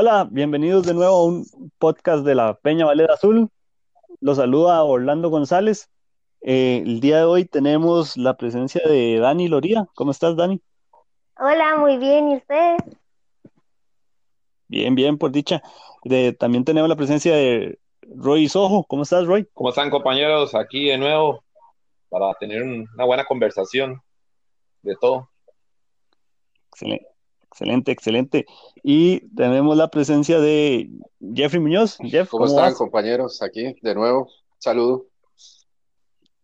Hola, bienvenidos de nuevo a un podcast de la Peña Valera Azul. Los saluda Orlando González. Eh, el día de hoy tenemos la presencia de Dani Loría. ¿Cómo estás, Dani? Hola, muy bien. ¿Y usted? Bien, bien, por dicha. también tenemos la presencia de Roy Sojo. ¿Cómo estás, Roy? ¿Cómo están, compañeros? Aquí de nuevo para tener una buena conversación de todo. Excelente. Excelente, excelente. Y tenemos la presencia de Jeffrey Muñoz. Jeff, ¿cómo, están, compañeros? Aquí de nuevo. Saludo.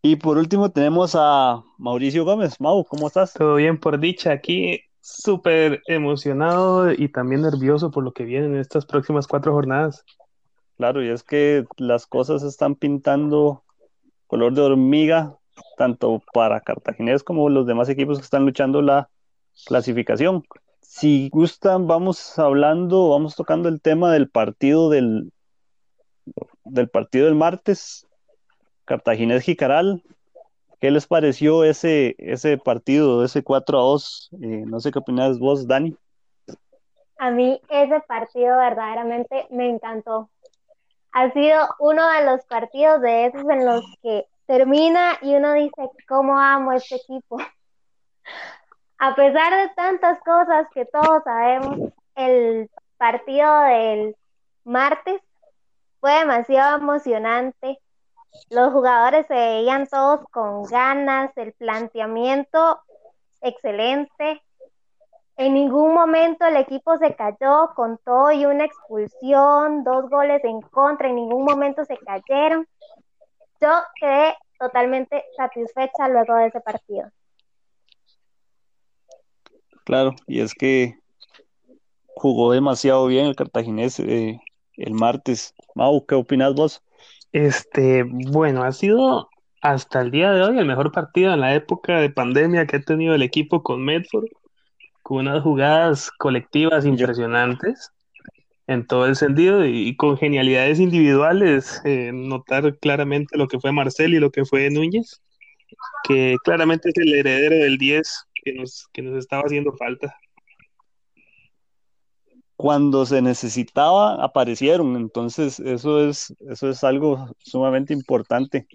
Y por último tenemos a Mauricio Gómez. Mau, ¿cómo estás? Todo bien, por dicha. Aquí súper emocionado y también nervioso por lo que viene en estas próximas cuatro jornadas. Claro, y es que las cosas están pintando color de hormiga, tanto para Cartaginés como los demás equipos que están luchando la clasificación. Si gustan, vamos hablando, vamos tocando el tema del partido del, del partido del martes, Cartaginés Jicaral. ¿Qué les pareció ese, ese partido, ese 4 a 2? Eh, no sé qué opinas vos, Dani. A mí ese partido verdaderamente me encantó. Ha sido uno de los partidos de esos en los que termina y uno dice, ¿cómo amo este equipo? a pesar de tantas cosas que todos sabemos, el partido del martes fue demasiado emocionante. Los jugadores se veían todos con ganas, el planteamiento excelente. En ningún momento el equipo se cayó con todo y una expulsión, dos goles en contra, en ningún momento se cayeron. Yo quedé totalmente satisfecha luego de ese partido. Claro, y es que jugó demasiado bien el cartaginés eh, el martes. Mau, ¿qué opinas vos? Este, bueno, ha sido hasta el día de hoy el mejor partido en la época de pandemia que ha tenido el equipo con Medford, con unas jugadas colectivas impresionantes en todo el sentido y, con genialidades individuales, eh, notar claramente lo que fue Marcel y lo que fue Núñez, que claramente es el heredero del 10 que nos, que nos estaba haciendo falta. Cuando se necesitaba, aparecieron. Entonces, eso es, eso es algo sumamente importante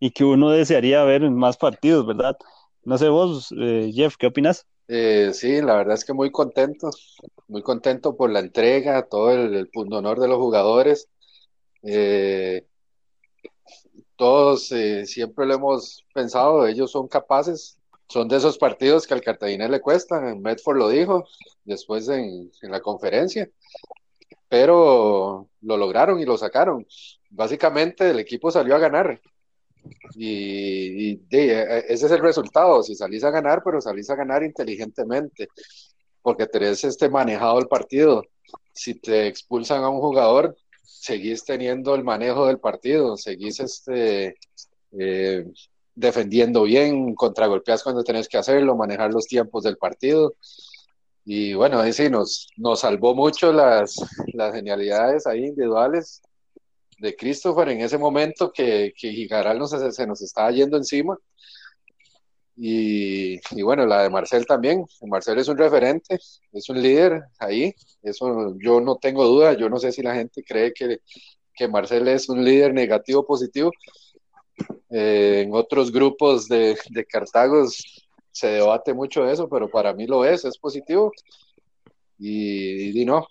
y que uno desearía ver en más partidos, ¿verdad? No sé vos, eh, Jeff, ¿qué opinas? Eh, sí, la verdad es que muy contento, muy contento por la entrega, todo el, punto honor de los jugadores. Eh, todos siempre lo hemos pensado, ellos son capaces son de esos partidos que al Cartagena le cuestan, Medford lo dijo después en, la conferencia, pero lo lograron y lo sacaron. Básicamente el equipo salió a ganar y, ese es el resultado, si salís a ganar, pero salís a ganar inteligentemente, porque tenés este manejado el partido. Si te expulsan a un jugador, seguís teniendo el manejo del partido, seguís este... Eh, defendiendo bien, contragolpeas cuando tenés que hacerlo, manejar los tiempos del partido. Y bueno, ahí sí, nos, nos salvó mucho las, las genialidades ahí individuales de Christopher en ese momento que, que Gigaral nos, se nos estaba yendo encima. Y, y, bueno, la de Marcel también. Marcel es un referente, es un líder ahí. Eso yo no tengo duda. Yo no sé si la gente cree que, que Marcel es un líder negativo o positivo, eh, en otros grupos de, de Cartagos se debate mucho eso, pero para mí lo es, es positivo. Y, y no,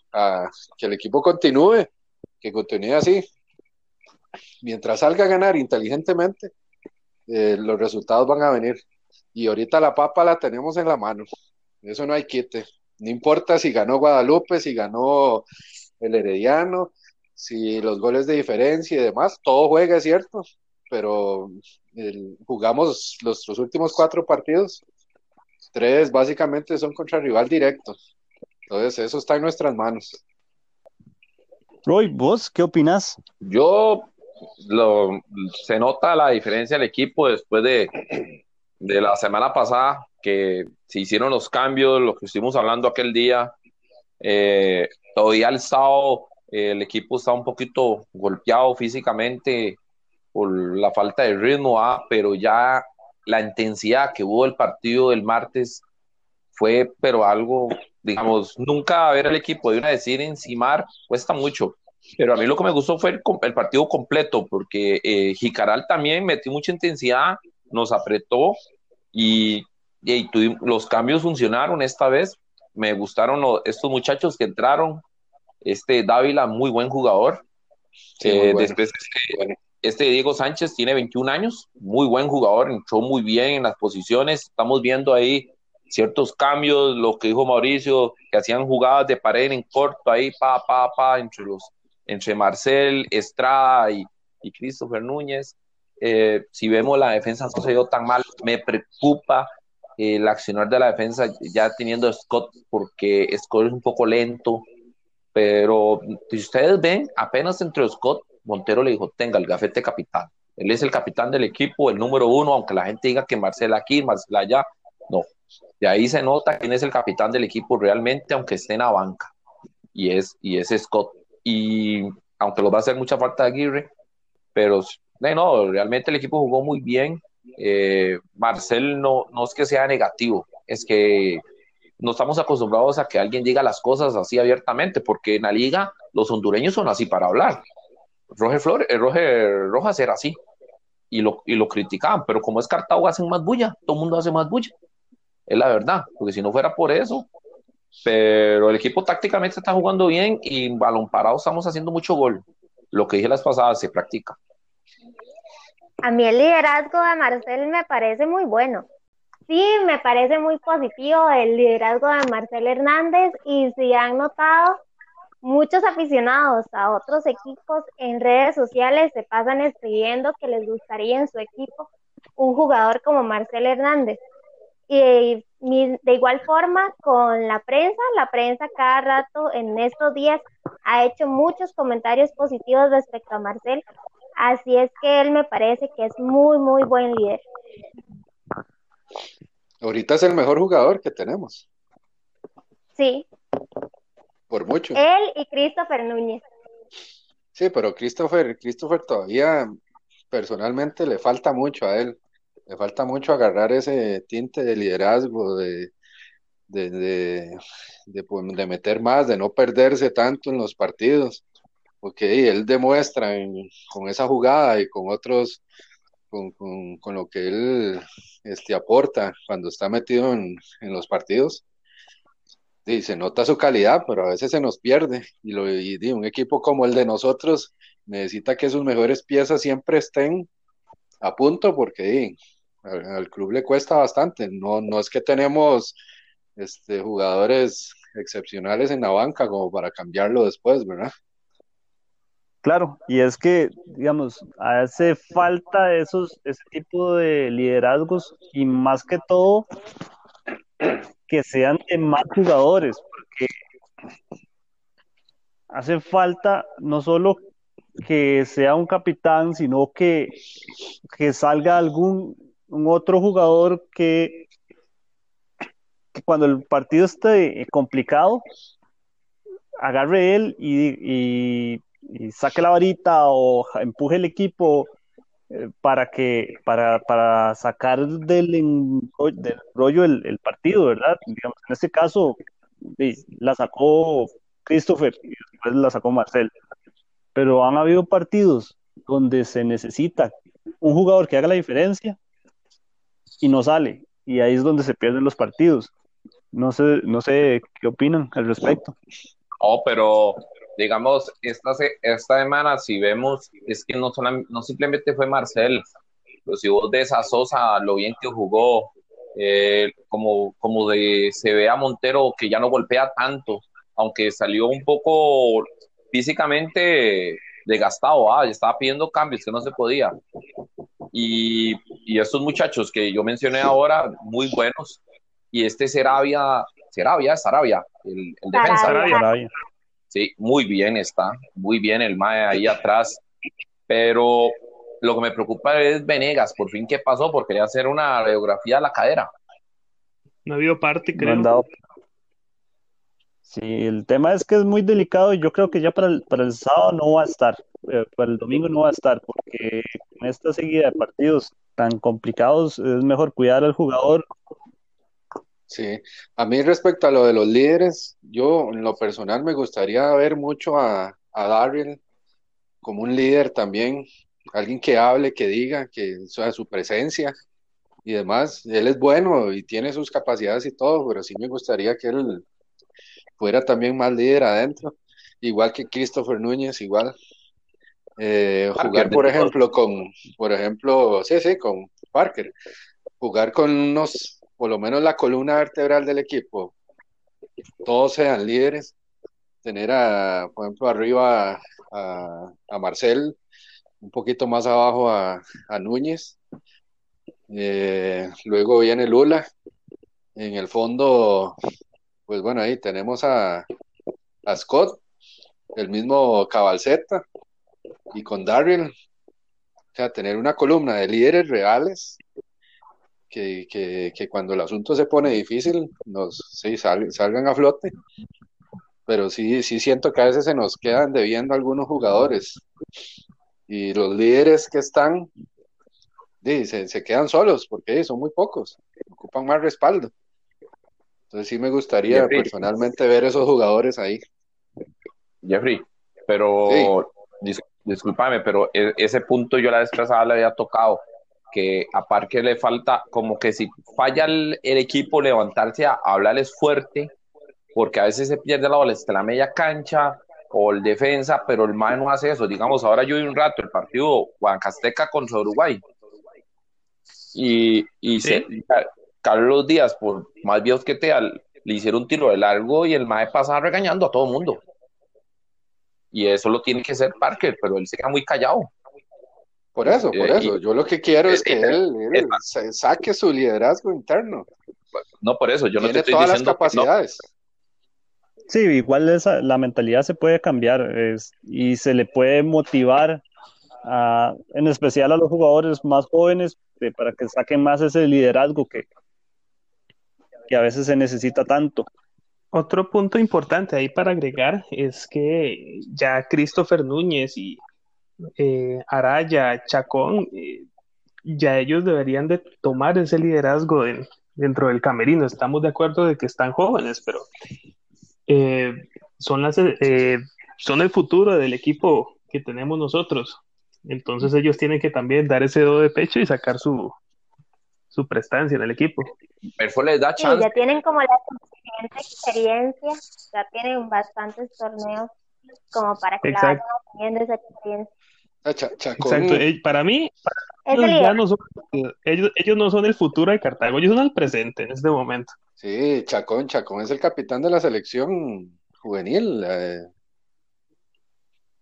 que el equipo continúe, que continúe así. Mientras salga a ganar inteligentemente, eh, los resultados van a venir. Y ahorita la papa la tenemos en la mano. Eso no hay quite. No importa si ganó Guadalupe, si ganó el Herediano, si los goles de diferencia y demás, todo juega, es cierto, pero jugamos los, últimos cuatro partidos, tres básicamente son contra rival directo. Entonces, eso está en nuestras manos. Roy, ¿vos qué opinas? Yo, lo, se nota la diferencia del equipo después de, de la semana pasada, que se hicieron los cambios, lo que estuvimos hablando aquel día. Eh, todavía el sábado el equipo está un poquito golpeado físicamente, por la falta de ritmo, ah, pero ya la intensidad que hubo el partido del martes fue, pero algo digamos, nunca ver al equipo de una decir encimar cuesta mucho. Pero a mí lo que me gustó fue el, partido completo, porque eh, Jicaral también metió mucha intensidad, nos apretó y, y los cambios funcionaron esta vez. Me gustaron estos muchachos que entraron. Este Dávila, muy buen jugador. Eh, después, este, este, Diego Sánchez tiene 21 años, muy buen jugador, entró muy bien en las posiciones. Estamos viendo ahí ciertos cambios, lo que dijo Mauricio, que hacían jugadas de pared en corto ahí, pa, pa, pa, entre los, entre Marcel, Estrada y, y Christopher Núñez. Eh, si vemos la defensa no se dio tan mal, me preocupa el accionar de la defensa ya teniendo a Scott, porque Scott es un poco lento, pero si ustedes ven, apenas entre Scott, Montero le dijo, tenga el gafete capitán. Él es el capitán del equipo, el número uno, aunque la gente diga que Marcel aquí, Marcel allá, no, de ahí se nota quién es el capitán del equipo realmente, aunque esté en la banca. Y es, y es Scott. Y aunque lo va a hacer mucha falta de Aguirre, pero no, realmente el equipo jugó muy bien. Eh, Marcel no, no es que sea negativo, es que no estamos acostumbrados a que alguien diga las cosas así abiertamente, porque en la liga los hondureños son así para hablar. Roger, Flores, eh, Roger Rojas era así y lo, y lo criticaban, pero como es Cartago hacen más bulla, todo el mundo hace más bulla es la verdad, porque si no fuera por eso, pero el equipo tácticamente está jugando bien y balón parado estamos haciendo mucho gol. Lo que dije las pasadas se practica. A mí el liderazgo de Marcel me parece muy bueno. Sí, me parece muy positivo el liderazgo de Marcel Hernández y si han notado, muchos aficionados a otros equipos en redes sociales se pasan escribiendo que les gustaría en su equipo un jugador como Marcel Hernández. Y de igual forma con la prensa, la prensa cada rato en estos días ha hecho muchos comentarios positivos respecto a Marcel, así es que él me parece que es muy, muy buen líder. Ahorita es el mejor jugador que tenemos. Sí. Por mucho. Él y Christopher Núñez. Sí, pero Christopher, Christopher todavía personalmente le falta mucho a él. Le falta mucho agarrar ese tinte de liderazgo, de, de, pues, de, meter más, de no perderse tanto en los partidos, porque él demuestra con esa jugada y con otros, con, con, lo que él este, aporta cuando está metido en, los partidos. Y se nota su calidad, pero a veces se nos pierde. Y, lo, y un equipo como el de nosotros necesita que sus mejores piezas siempre estén a punto, porque al, club le cuesta bastante. No, no es que tenemos este, jugadores excepcionales en la banca como para cambiarlo después, ¿verdad? Claro, y es que, digamos, hace falta esos, ese tipo de liderazgos y más que todo que sean de más jugadores, porque hace falta no solo que sea un capitán, sino que, que salga algún otro jugador que, cuando el partido esté complicado, agarre él y, saque la varita o empuje el equipo para que para, sacar del, del rollo el, partido, ¿verdad? Digamos, en este caso la sacó Christopher y después la sacó Marcel. Pero han habido partidos donde se necesita un jugador que haga la diferencia y no sale. Y ahí es donde se pierden los partidos. No sé, no sé qué opinan al respecto. Oh, pero digamos, esta, esta semana, si vemos, es que no, no simplemente fue Marcel, pero si vos ves a Sosa, lo bien que jugó, eh, como, como de, se ve a Montero que ya no golpea tanto, aunque salió un poco físicamente desgastado, ah, estaba pidiendo cambios que no se podía. Y, y estos muchachos que yo mencioné ahora, muy buenos. Y este Serabia, Serabia, Sarabia, el, el defensa. Sarabia. Sí, muy bien está, muy bien el Mae ahí atrás. Pero lo que me preocupa es Venegas, por fin, ¿qué pasó? Porque quería hacer una radiografía de la cadera. No ha habido parte, creo. Sí, el tema es que es muy delicado y yo creo que ya para el, para el sábado no va a estar, eh, para el domingo no va a estar, porque en esta seguida de partidos tan complicados es mejor cuidar al jugador Sí, a mí respecto a lo de los líderes, yo en lo personal me gustaría ver mucho a, a Darryl como un líder también, alguien que hable, que diga, que sea su presencia y demás. Él es bueno y tiene sus capacidades y todo, pero sí me gustaría que él fuera también más líder adentro, igual que Christopher Núñez, igual. Eh, jugar, por ejemplo, con, por ejemplo, sí, sí, con Parker, jugar con unos, por lo menos la columna vertebral del equipo, todos sean líderes, tener a, por ejemplo, arriba a, Marcel, un poquito más abajo a, a Núñez, eh, luego viene Lula, en el fondo, pues bueno, ahí tenemos a, a Scott, el mismo Cabalceta, y con Darryl, o sea, tener una columna de líderes reales que, que, que cuando el asunto se pone difícil, nos sí, salgan a flote. Pero sí, sí siento que a veces se nos quedan debiendo algunos jugadores. Y los líderes que están, sí, se, se quedan solos porque son muy pocos, ocupan más respaldo. Entonces sí me gustaría Jeffrey. personalmente ver esos jugadores ahí. Jeffrey, pero dis- discúlpame, pero e- ese punto yo la vez pasada le había tocado, que a Parker le falta, como que si falla el, el equipo levantarse a hablarles fuerte, porque a veces se pierde la bola hasta la media cancha o el defensa, pero el MAE no hace eso. Digamos, ahora yo vi un rato el partido Huancasteca contra Uruguay. Y, y Sí. se- Carlos Díaz, por más viejos que te le hicieron un tiro de largo y el MAE pasaba regañando a todo el mundo. Y eso lo tiene que hacer Parker, pero él se queda muy callado. Por eso, por Eh, eso. Yo lo que quiero es que él, él saque su liderazgo interno. No por eso, yo no te Tiene estoy todas las diciendo que no. capacidades. Sí, igual esa, la mentalidad se puede cambiar es- y se le puede motivar, a- en especial a los jugadores más jóvenes, para que saquen más ese liderazgo que, que a veces se necesita tanto. Otro punto importante ahí para agregar es que ya Christopher Núñez y eh, Araya, Chacón, eh, ya ellos deberían de tomar ese liderazgo en- dentro del camerino. Estamos de acuerdo de que están jóvenes, pero eh, son las, eh, son el futuro del equipo que tenemos nosotros. Entonces ellos tienen que también dar ese do de pecho y sacar su, su prestancia en el equipo. Perfo les da Sí, chance. ya tienen como la suficiente experiencia, ya tienen bastantes torneos como para que la vayan Exacto. esa experiencia. Chacón, Exacto. Para mí, ellos, ya no son, ellos, ellos no son el futuro de Cartago, ellos son el presente en este momento. sí, Chacón, Chacón es el capitán de la selección juvenil. eh.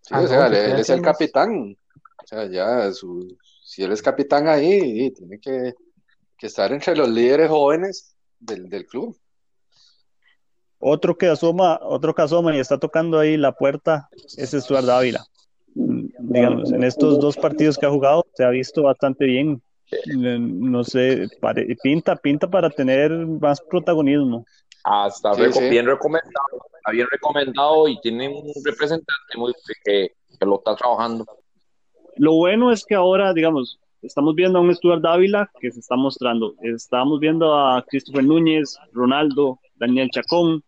Sí, Ah, o sea, que él, es el capitán. O sea, ya su, si él es capitán ahí, tiene que, que estar entre los líderes jóvenes del, del club. Otro que asoma, otro que asoma y está tocando ahí la puerta es Stuart Dávila. Mm, Digamos, en estos dos partidos que ha jugado se ha visto bastante bien. Eh, No sé, pare- pinta, pinta para tener más protagonismo. Hasta Sí, reco- sí. bien recomendado, está bien recomendado y tiene un representante muy que, que lo está trabajando. Lo bueno es que ahora, digamos, estamos viendo a un Stuart Dávila que se está mostrando. Estamos viendo a Christopher Núñez, Ronaldo, Daniel Chacón.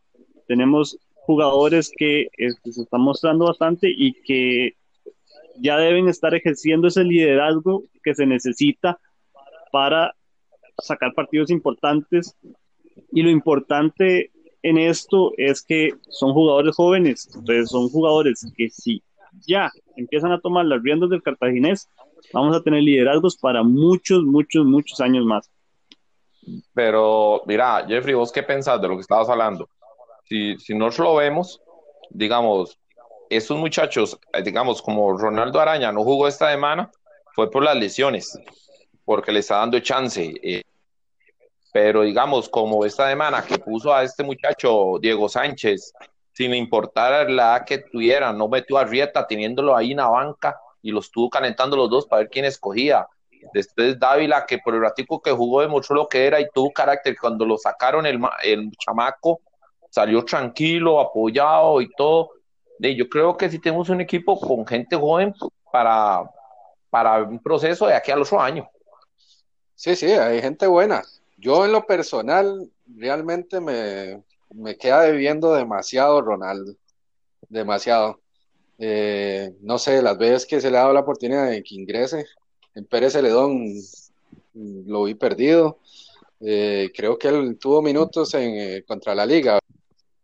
Tenemos jugadores que eh, que se están mostrando bastante y que ya deben estar ejerciendo ese liderazgo que se necesita para sacar partidos importantes. Y lo importante en esto es que son jugadores jóvenes, entonces son jugadores que si ya empiezan a tomar las riendas del cartaginés, vamos a tener liderazgos para muchos, muchos, muchos años más. Pero mira, Jeffrey, ¿vos qué pensás de lo que estabas hablando? Si, si nosotros lo vemos, digamos, estos muchachos, eh, digamos, como Ronaldo Araña no jugó esta semana, fue por las lesiones, porque le está dando chance. eh, pero digamos, como esta semana que puso a este muchacho Diego Sánchez, sin importar la edad que tuviera, no metió a Rieta teniéndolo ahí en la banca y lo estuvo calentando los dos para ver quién escogía. Después Dávila, que por el ratico que jugó demostró lo que era y tuvo carácter. Cuando lo sacaron el, el chamaco, salió tranquilo, apoyado y todo. De, yo creo que si tenemos un equipo con gente joven para, para un proceso de aquí al otro año. Sí, sí, hay gente buena. Yo en lo personal, realmente me, me queda debiendo demasiado Ronaldo, demasiado. Eh, no sé, las veces que se le ha dado la oportunidad de que ingrese, en Pérez Celedón mm, lo vi perdido. Eh, creo que él tuvo minutos en, eh, contra la liga,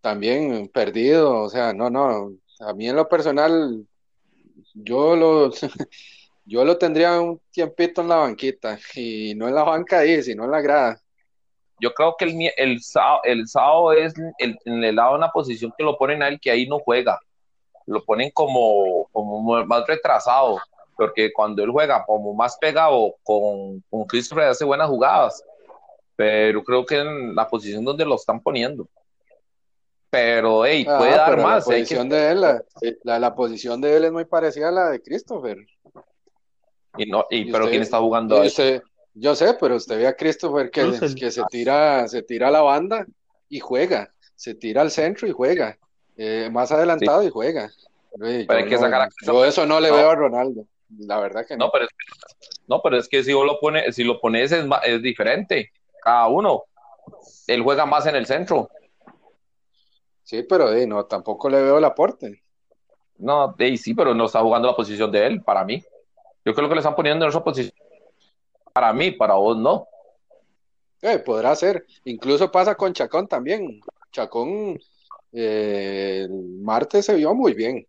también perdido, o sea, no, no, a mí en lo personal, yo lo, yo lo tendría un tiempito en la banquita, y no en la banca ahí, sino en la grada. Yo creo que el, el, el sábado es el, en el lado de una posición que lo ponen a él que ahí no juega. Lo ponen como, como más retrasado, porque cuando él juega como más pegado con, con Christopher hace buenas jugadas, pero creo que en la posición donde lo están poniendo. Pero, hey, Ah, puede dar más. La posición que- de él, la, la- la posición de él es muy parecida a la de Christopher. y no, y, Y pero usted- ¿quién está jugando ahí? usted- yo sé, pero usted ve a Christopher que, Russell. que se tira, se tira a la banda y juega, se tira al centro y juega, eh, más adelantado y juega. Oye, Pero hay que no- sacar a yo eso no le No. veo a Ronaldo, la verdad que no. No, pero es que, no, pero es que si vos lo pones, si lo pones es, es diferente. Cada uno. Él juega más en el centro. Sí, pero eh, no, tampoco le veo el aporte. No, hey, sí, pero no está jugando la posición de él, para mí. Yo creo que le están poniendo en esa posición. Para mí, para vos no. Eh, podrá ser. Incluso pasa con Chacón también. Chacón eh, el martes se vio muy bien.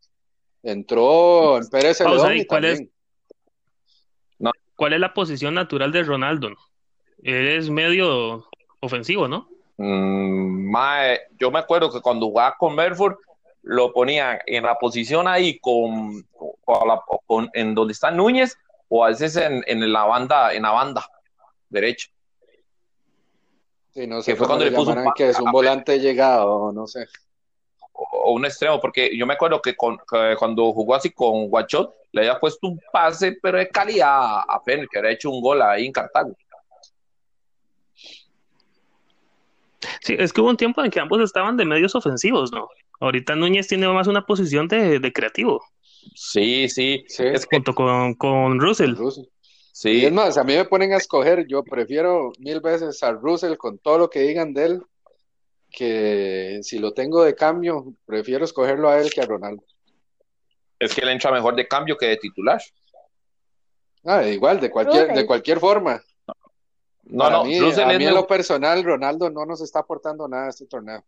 Entró en Pérez Pausa y ¿cuál es? ¿Cuál es la posición natural de Ronaldo? Él es medio ofensivo, ¿no? Mm, mae, yo me acuerdo que cuando jugaba con Medford, lo ponían en la posición ahí con, con la- con- en donde está Núñez, o a veces en, en la banda, en la banda derecha. Sí, no sé Que fue cuando le puso un que es un la volante llegado, no sé. o, o un extremo, porque yo me acuerdo que, con- que cuando jugó así con Guachot, le había puesto un pase, pero de calidad a, Fener, que había hecho un gol ahí en Cartago. Sí, es que hubo un tiempo en que ambos estaban de medios ofensivos, ¿no? Ahorita Núñez tiene más una posición de, de creativo, Sí, sí, Sí, es que junto con, con Russell. Russell. Y sí, es más, a mí me ponen a escoger, yo prefiero mil veces a Russell con todo lo que digan de él, que si lo tengo de cambio, prefiero escogerlo a él que a Ronaldo. es que él entra mejor de cambio que de titular. Ah, igual, de cualquier, de cualquier forma. No, Para no, mí, Russell a es mí en lo personal, Ronaldo no nos está aportando nada a este torneo.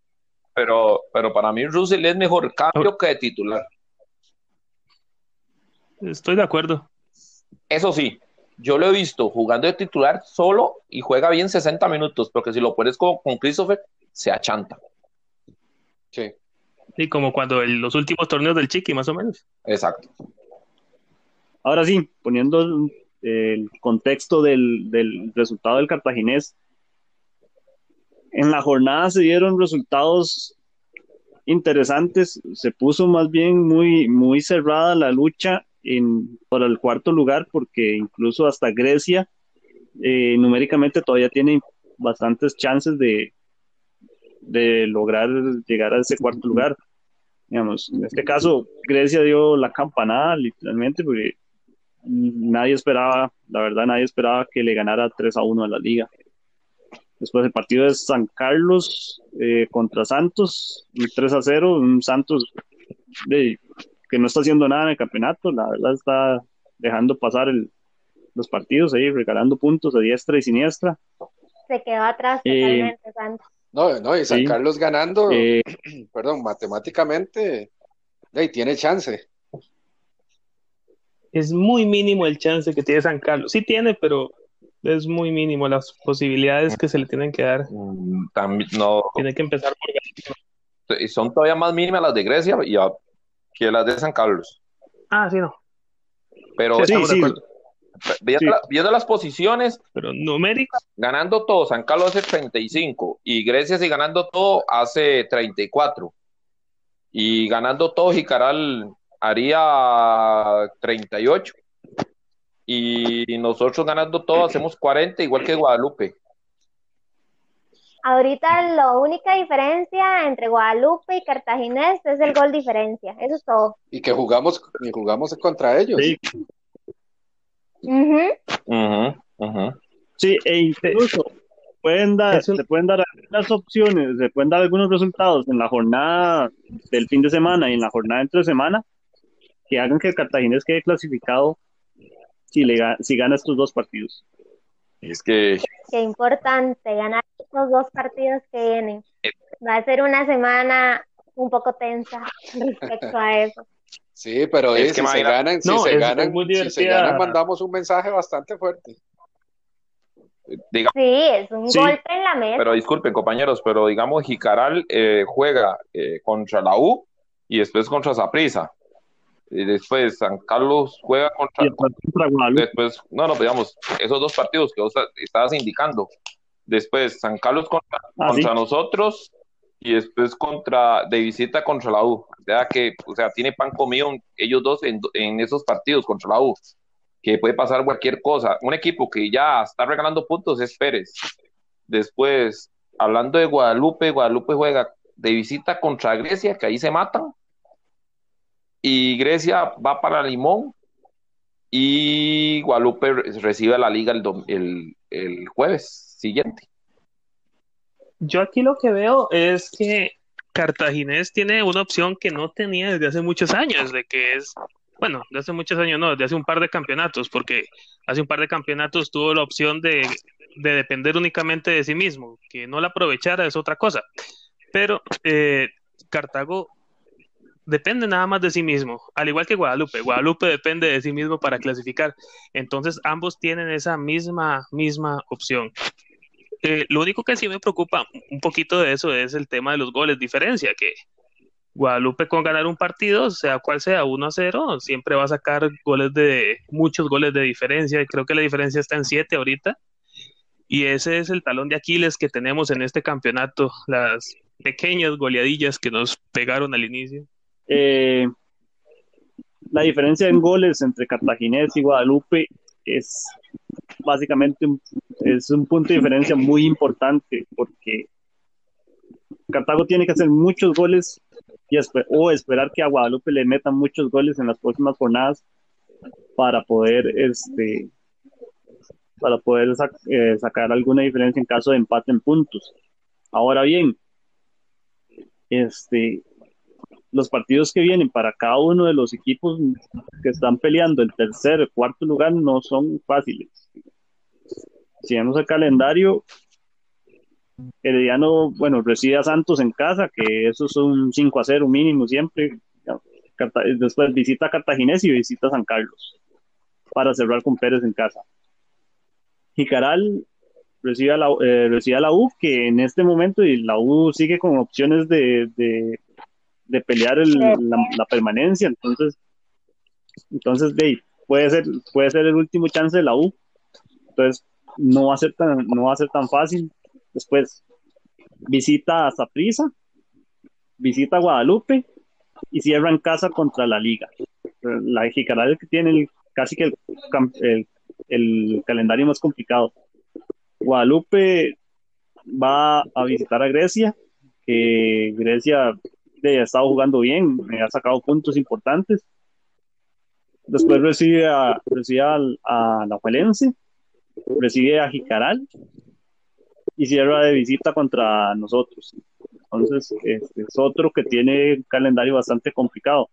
pero, pero para mí Russell es mejor cambio que de titular. Estoy de acuerdo. Eso sí, yo lo he visto jugando de titular solo y juega bien 60 minutos, porque si lo pones con, con Christopher, se achanta. Sí. Y como cuando en los últimos torneos del Chiqui, más o menos. Exacto. Ahora sí, poniendo el, contexto del, del resultado del cartaginés, en la jornada se dieron resultados interesantes, se puso más bien muy, muy cerrada la lucha en, por el cuarto lugar, porque incluso hasta Grecia eh, numéricamente todavía tiene bastantes chances de, de lograr llegar a ese cuarto lugar. Digamos, en este caso, Grecia dio la campanada literalmente, porque nadie esperaba, la verdad, nadie esperaba que le ganara 3 a 1 a la liga. Después el partido de San Carlos eh, contra Santos, un 3 a 0, un Santos de- que no está haciendo nada en el campeonato, la verdad está dejando pasar el- los partidos ahí, regalando puntos a diestra y siniestra. Se quedó atrás Eh, totalmente, Santos. No, no, y San Sí. Carlos ganando, Eh, perdón, matemáticamente, ahí tiene chance. Es muy mínimo el chance que tiene San Carlos. Sí tiene, pero es muy mínimo las posibilidades que se le tienen que dar. Mm, También, no, Tiene que empezar por... y son todavía más mínimas las de Grecia y a- que las de San Carlos. Ah, sí, no. Pero Sí, sí, viendo, sí. la- viendo las posiciones, Pero numérico, ganando todo, San Carlos hace 35 y Grecia si ganando todo hace 34. Y ganando todo, Jicaral haría 38. Y nosotros ganando todo hacemos 40, igual que Guadalupe. Ahorita la única diferencia entre Guadalupe y Cartaginés es el gol diferencia. Eso es todo. Y que jugamos, y jugamos contra ellos. sí. Ujú, ujú. sí, e incluso pueden dar, se pueden dar algunas opciones, se pueden dar algunos resultados en la jornada del fin de semana y en la jornada entre semana que hagan que el Cartaginés quede clasificado si, le, si gana estos dos partidos. Es que... Qué importante ganar estos dos partidos que vienen. Va a ser una semana un poco tensa respecto a eso. Sí, pero es, que si, se ganan, si, se ganan, si se ganan, mandamos un mensaje bastante fuerte. sí, es un golpe en la mesa. Pero disculpen, compañeros, pero digamos, Jicaral eh, juega eh, contra la U y después contra Zaprisa. Y después San Carlos juega contra, después no no digamos esos dos partidos que vos estabas indicando. Después San Carlos contra, ah, contra nosotros y después contra de visita contra la U. O sea que o sea tiene pan comido ellos dos en, en esos partidos contra la U que puede pasar cualquier cosa. Un equipo que ya está regalando puntos es Pérez. Después hablando de Guadalupe Guadalupe juega de visita contra Grecia que ahí se matan y Grecia va para Limón y Guadalupe recibe la liga el, el, jueves siguiente. Yo aquí lo que veo es que Cartaginés tiene una opción que no tenía desde hace muchos años, de que es, bueno, desde hace muchos años no, desde hace un par de campeonatos, porque hace un par de campeonatos tuvo la opción de, de depender únicamente de sí mismo, que no la aprovechara es otra cosa. Pero eh, Cartago depende nada más de sí mismo, al igual que Guadalupe. Guadalupe depende de sí mismo para clasificar. Entonces, ambos tienen esa misma, misma opción. Eh, lo único que sí me preocupa un poquito de eso es el tema de los goles, diferencia, que Guadalupe con ganar un partido, sea cual sea, 1 a 0, siempre va a sacar goles de, muchos goles de diferencia, creo que la diferencia está en 7 ahorita, y ese es el talón de Aquiles que tenemos en este campeonato, las pequeñas goleadillas que nos pegaron al inicio. Eh, la diferencia en goles entre Cartaginés y Guadalupe es básicamente un, es un punto de diferencia muy importante porque Cartago tiene que hacer muchos goles y o esperar que a Guadalupe le metan muchos goles en las próximas jornadas para poder este para poder eh, sacar alguna diferencia en caso de empate en puntos. Ahora bien, este los partidos que vienen para cada uno de los equipos que están peleando el tercer, cuarto lugar no son fáciles. Si vemos el calendario, Herediano, bueno, recibe a Santos en casa, que eso es un 5 a 0 mínimo siempre. Después visita a Cartaginés y visita a San Carlos para cerrar con Pérez en casa. Jicaral recibe a la, eh, recibe a la U, que en este momento y la U sigue con opciones de pelear la, permanencia, entonces, entonces puede ser, puede ser el último chance de la U, entonces no va a ser tan, no va a ser tan fácil. Después visita a Zaprisa, visita a Guadalupe y cierra en casa contra la Liga. La Jicaral que tiene casi que el, el calendario más complicado. Guadalupe va a visitar a Grecia, que Grecia ha estado jugando bien, ha sacado puntos importantes. Después recibe a, recibe a, la Juelense, recibe a Jicaral y cierra de visita contra nosotros. Entonces, este es otro que tiene un calendario bastante complicado.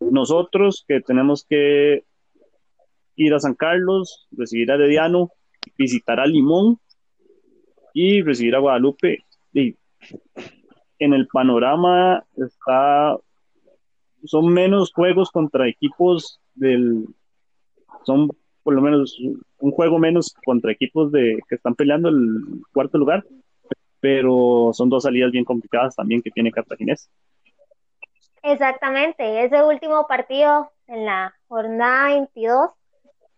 Nosotros que tenemos que ir a San Carlos, recibir a Herediano, visitar a Limón y recibir a Guadalupe. Y en el panorama está son menos juegos contra equipos del son por lo menos un juego menos contra equipos de que están peleando el cuarto lugar pero son dos salidas bien complicadas también que tiene Cartaginés. Exactamente ese último partido en la jornada 22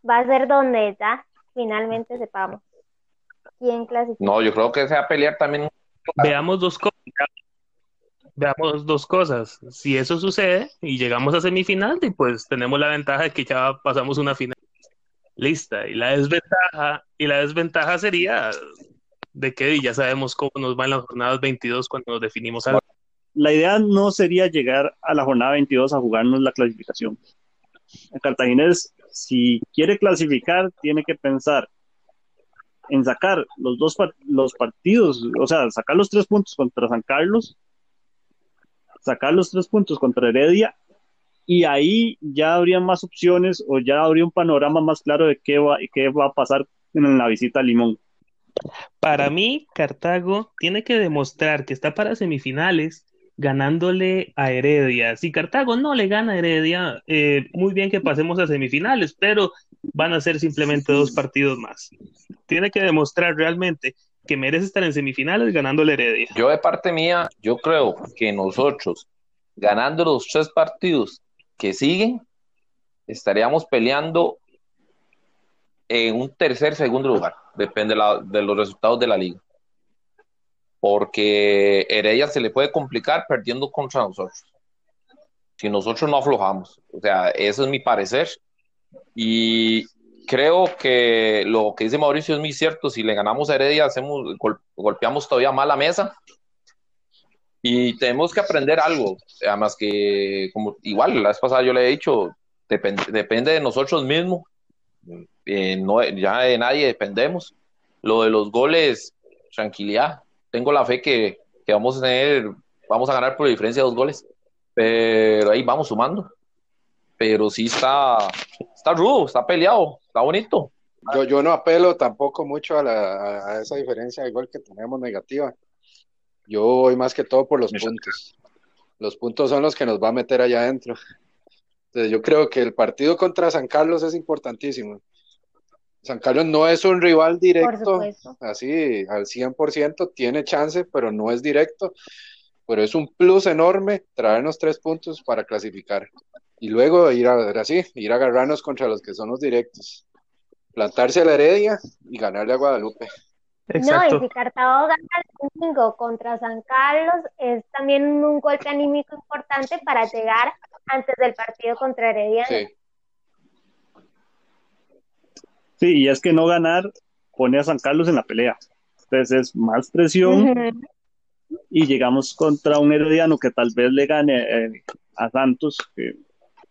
va a ser donde ya finalmente sepamos quién clasifica. No yo creo que se va a pelear también veamos dos cosas veamos dos cosas. Si eso sucede y llegamos a semifinal, pues tenemos la ventaja de que ya pasamos una final lista. Y la desventaja, y la desventaja sería de que ya sabemos cómo nos van las jornadas 22 cuando nos definimos algo. La idea no sería llegar a la jornada 22 a jugarnos la clasificación. Cartaginés, si quiere clasificar, tiene que pensar en sacar los dos los partidos, o sea, sacar los tres puntos contra San Carlos, sacar los tres puntos contra Heredia, y ahí ya habría más opciones o ya habría un panorama más claro de qué va, qué va a pasar en la visita a Limón. Para mí, Cartago tiene que demostrar que está para semifinales ganándole a Heredia. Si Cartago no le gana a Heredia, eh, muy bien que pasemos a semifinales, pero van a ser simplemente dos partidos más. Tiene que demostrar realmente que merece estar en semifinales ganándole a Heredia. Yo de parte mía, yo creo que nosotros, ganando los tres partidos que siguen, estaríamos peleando en un tercer, segundo lugar. Depende de los resultados de la liga porque Heredia se le puede complicar perdiendo contra nosotros. Si nosotros no aflojamos. O sea, eso es mi parecer. Y creo que lo que dice Mauricio es muy cierto. Si le ganamos a Heredia, hacemos, golpeamos todavía más la mesa. Y tenemos que aprender algo. Además que, como igual, la vez pasada yo le he dicho, depende, depende de nosotros mismos. Eh, no, ya de nadie dependemos. Lo de los goles, tranquilidad tengo la fe que, vamos a tener, vamos a ganar por diferencia de dos goles. Pero ahí vamos sumando. Pero sí está, está rudo, está peleado, está bonito. Yo, yo no apelo tampoco mucho a, la, a esa diferencia de gol que tenemos negativa. Yo voy más que todo por los puntos. Los puntos son los que nos va a meter allá adentro. Entonces yo creo que el partido contra San Carlos es importantísimo. San Carlos no es un rival directo, así al 100%, tiene chance, pero no es directo. Pero es un plus enorme traernos tres puntos para clasificar. Y luego ir a así, ir a agarrarnos contra los que son los directos. Plantarse a la Heredia y ganarle a Guadalupe. No, y si Cartago gana el domingo contra San Carlos, es también un golpe anímico importante para llegar antes del partido contra Heredia. Sí. Sí, y es que no ganar pone a San Carlos en la pelea. Entonces es más presión y llegamos contra un herediano que tal vez le gane eh, a Santos, que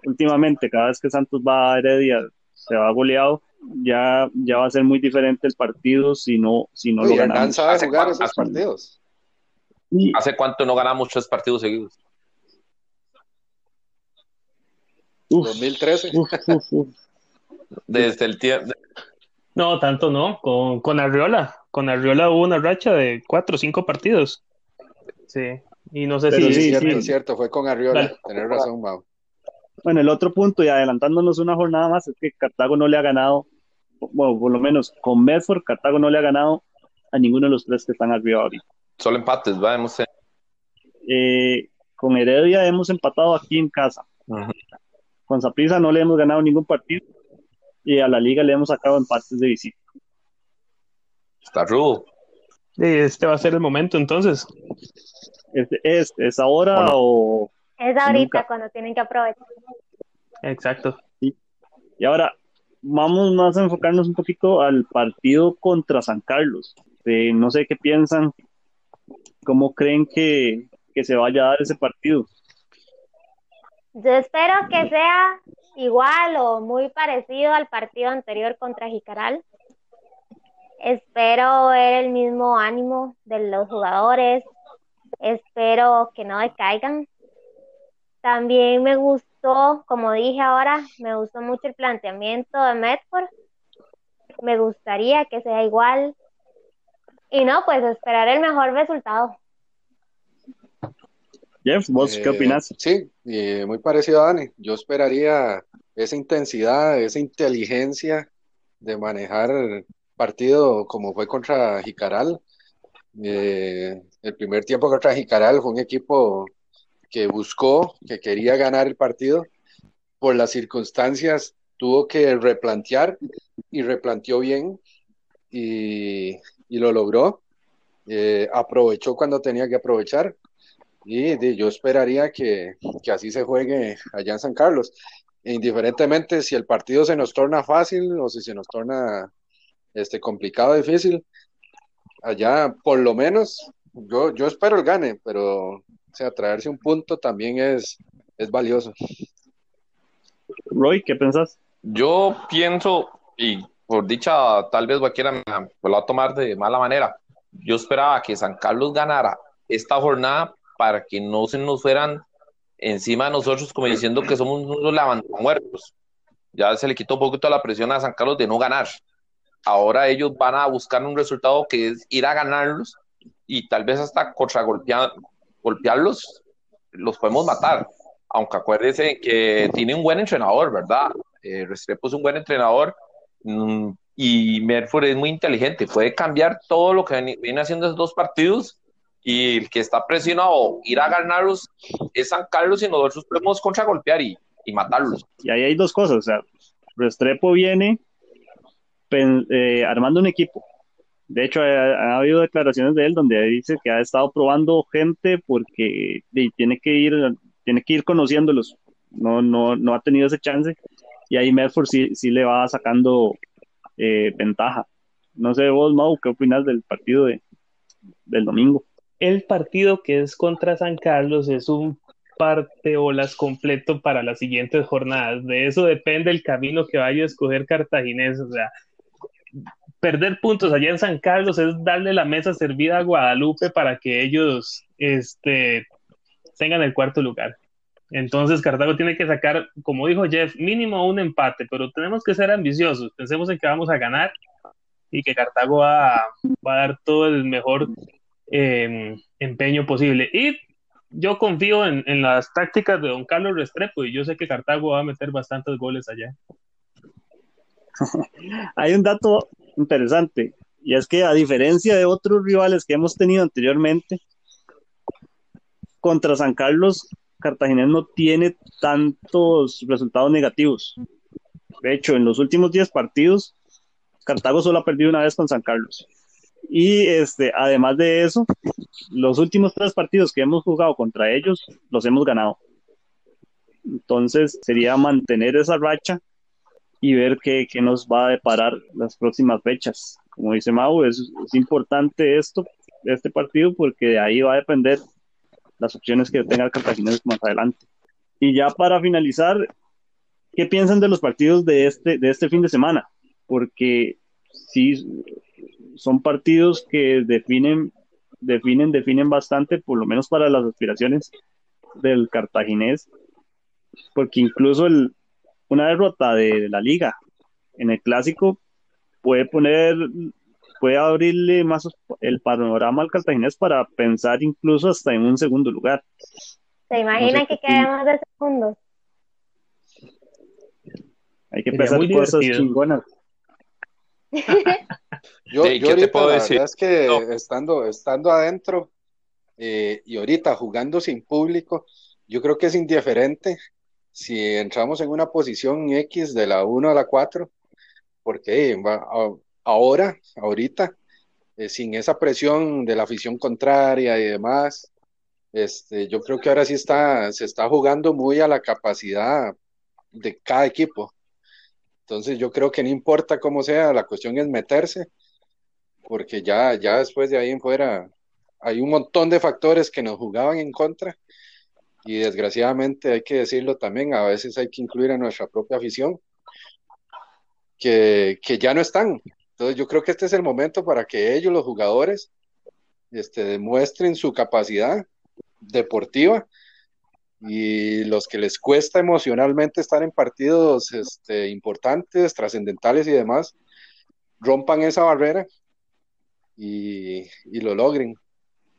últimamente cada vez que Santos va a Heredia se va goleado, ya, ya va a ser muy diferente el partido si no, si no lo ganamos. ¿Hace jugar esos partidos? ¿Hace cuánto no ganamos tres partidos seguidos? 2013. Desde el tiempo no, tanto no. Con, con Arriola. Con Arriola hubo una racha de cuatro o cinco partidos. Sí. Y no sé si. Sí, cierto, cierto. Fue con Arriola. Tener razón, Mau. Bueno, el otro punto, y adelantándonos una jornada más, es que Cartago no le ha ganado, bueno, por lo menos con Medford, Cartago no le ha ganado a ninguno de los tres que están arriba ahorita. Solo empates, vamos. Eh, con Heredia hemos empatado aquí en casa. Con Saprisa no le hemos ganado ningún partido y a la liga le hemos sacado empates de visita. Está rudo. Este va a ser el momento entonces. ¿Es, es, ahora o, Es ahorita cuando tienen que aprovechar. Exacto. Y ahora vamos más a enfocarnos un poquito al partido contra San Carlos. no sé qué piensan, cómo creen que, que se vaya a dar ese partido. Yo espero que sea igual o muy parecido al partido anterior contra Jicaral. Espero ver el mismo ánimo de los jugadores. Espero que no decaigan. También me gustó, como dije ahora, me gustó mucho el planteamiento de Medford. Me gustaría que sea igual. Y no, pues esperar el mejor resultado. Jeff, ¿vos qué eh, opinas? Sí, muy parecido a Dani. Yo esperaría esa intensidad, esa inteligencia de manejar el partido como fue contra Jicaral. Eh, el primer tiempo contra Jicaral fue un equipo que buscó, que quería ganar el partido. Por las circunstancias tuvo que replantear y replanteó bien y, lo logró. Eh, aprovechó cuando tenía que aprovechar y, yo esperaría que, así se juegue allá en San Carlos. Indiferentemente si el partido se nos torna fácil o si se nos torna este, complicado, difícil, allá por lo menos yo, yo espero el gane, pero sea, traerse un punto también es, es valioso. Roy, ¿qué pensás? Yo pienso, y por dicha, tal vez cualquiera me lo va a tomar de mala manera. Yo esperaba que San Carlos ganara esta jornada para que no se nos fueran encima de nosotros como diciendo que somos unos muertos. Ya se le quitó un poquito la presión a San Carlos de no ganar. Ahora ellos van a buscar un resultado que es ir a ganarlos y tal vez hasta contra golpearlos, los podemos matar. Aunque acuérdense que tiene un buen entrenador, ¿verdad? Eh, Restrepo es un buen entrenador mm, y Merford es muy inteligente. Puede cambiar todo lo que viene haciendo esos dos partidos y el que está presionado ir a ganarlos es San Carlos y nosotros podemos contragolpear y, y matarlos. Y ahí hay dos cosas, o sea, Restrepo viene eh, armando un equipo. De hecho, ha, habido declaraciones de él donde dice que ha estado probando gente porque tiene que ir, tiene que ir conociéndolos. No, no, no ha tenido ese chance. Y ahí Medford sí, sí le va sacando eh, ventaja. No sé vos, Mau, ¿qué opinas del partido de, del domingo? el partido que es contra San Carlos es un parte olas completo para las siguientes jornadas. De eso depende el camino que vaya a escoger Cartaginés. O sea, perder puntos allá en San Carlos es darle la mesa servida a Guadalupe para que ellos este, tengan el cuarto lugar. Entonces Cartago tiene que sacar, como dijo Jeff, mínimo un empate, pero tenemos que ser ambiciosos. Pensemos en que vamos a ganar y que Cartago va, a dar todo el mejor Em, empeño posible. Y yo confío en, las tácticas de don Carlos Restrepo y yo sé que Cartago va a meter bastantes goles allá. Hay un dato interesante y es que a diferencia de otros rivales que hemos tenido anteriormente, contra San Carlos, Cartagena no tiene tantos resultados negativos. De hecho, en los últimos 10 partidos, Cartago solo ha perdido una vez con San Carlos. Y este, además de eso, los últimos tres partidos que hemos jugado contra ellos los hemos ganado. Entonces sería mantener esa racha y ver qué, qué nos va a deparar las próximas fechas. Como dice Mau, es, es, importante esto, este partido, porque de ahí va a depender las opciones que tenga el Cartaginés más adelante. Y ya para finalizar, ¿qué piensan de los partidos de este, de este fin de semana? Porque sí, son partidos que definen, definen, definen bastante, por lo menos para las aspiraciones del cartaginés, porque incluso el, una derrota de la liga en el clásico puede poner, puede abrirle más el panorama al cartaginés para pensar incluso hasta en un segundo lugar. ¿Se imagina que quedamos de segundos? Hay que pensar cosas chingonas. yo, yo ahorita, la verdad es que estando, estando adentro eh, y ahorita jugando sin público, yo creo que es indiferente si entramos en una posición X de la 1 a la 4, porque ahora, ahorita, eh, sin esa presión de la afición contraria y demás, este, yo creo que ahora sí está, se está jugando muy a la capacidad de cada equipo. Entonces yo creo que no importa cómo sea, la cuestión es meterse, porque ya, ya después de ahí en fuera hay un montón de factores que nos jugaban en contra y desgraciadamente hay que decirlo también, a veces hay que incluir a nuestra propia afición, que, que ya no están. Entonces yo creo que este es el momento para que ellos, los jugadores, este, demuestren su capacidad deportiva y los que les cuesta emocionalmente estar en partidos este, importantes, trascendentales y demás, rompan esa barrera y, lo logren.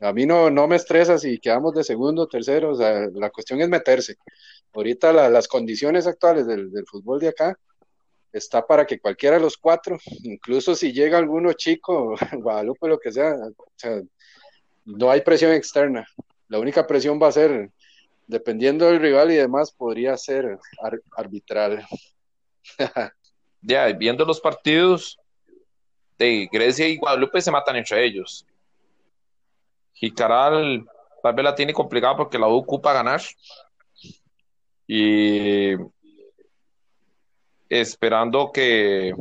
A mí no, no me estresa si quedamos de segundo, tercero, o sea, la cuestión es meterse. Ahorita las condiciones actuales del, fútbol de acá está para que cualquiera de los cuatro, incluso si llega alguno chico, Guadalupe, lo que sea, o sea, no hay presión externa. La única presión va a ser dependiendo del rival y demás, podría ser arbitral. ya, viendo los partidos de Grecia y Guadalupe se matan entre ellos. Jicaral tal vez la tiene complicada porque la U ocupa ganar. Y esperando que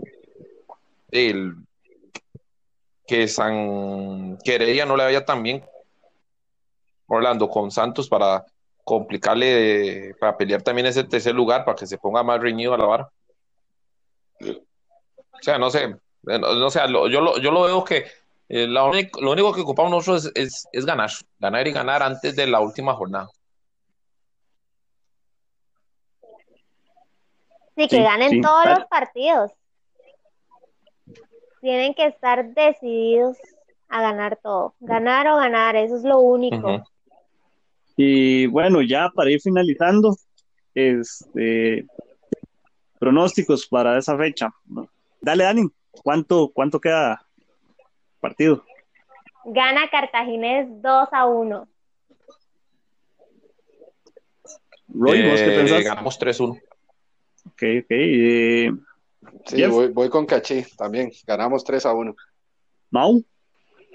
el que San Queredia no le vaya tan bien Orlando con Santos para complicarle para pelear también ese tercer lugar para que se ponga más reñido a la vara. O sea, no sé, no, sé, yo, lo, yo lo veo que eh, lo único que ocupamos nosotros es, es, ganar, ganar y ganar antes de la última jornada. Sí, que ganen todos los partidos. Tienen que estar decididos a ganar todo. Ganar o ganar, eso es lo único. Y bueno, ya para ir finalizando, este pronósticos para esa fecha. Dale, Dani, ¿cuánto, cuánto queda partido? Gana Cartaginés 2 a 1. Roy, ¿vos qué eh, pensás? Ganamos 3-1. Ok, ok. Eh, sí, voy, voy, con Cachi también. Ganamos 3 a 1. ¿Mau?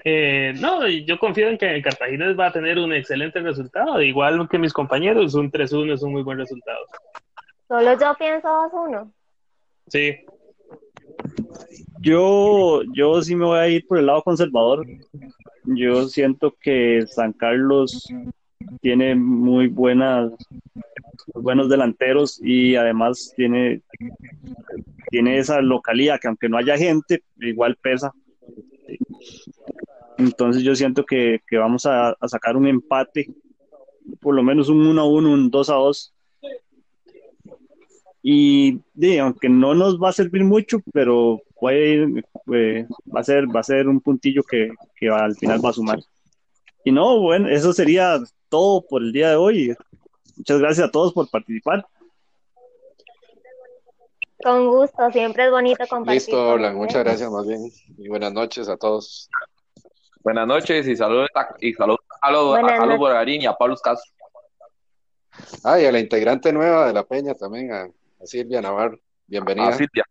Eh, no, yo confío en que Cartaginés va a tener un excelente resultado, igual que mis compañeros, un 3-1 es un muy buen resultado. Solo yo pienso 2-1. Sí. Yo, yo sí me voy a ir por el lado conservador. Yo siento que San Carlos tiene muy buenas buenos delanteros y además tiene tiene esa localidad que aunque no haya gente igual pesa entonces yo siento que, vamos a, sacar un empate, por lo menos un 1 a 1, un 2 a 2. Y aunque no nos va a servir mucho, pero puede eh, va, a ser, va a ser un puntillo que, al final va a sumar. Y no, bueno, eso sería todo por el día de hoy. Muchas gracias a todos por participar. Con gusto, siempre es bonito compartir. Listo, muchas gracias más bien y buenas noches a todos. Buenas noches y saludos y saludos a los a y a Pablo Castro. Ah, y a la integrante nueva de la Peña también, a, Silvia Navarro. Bienvenida. A Silvia.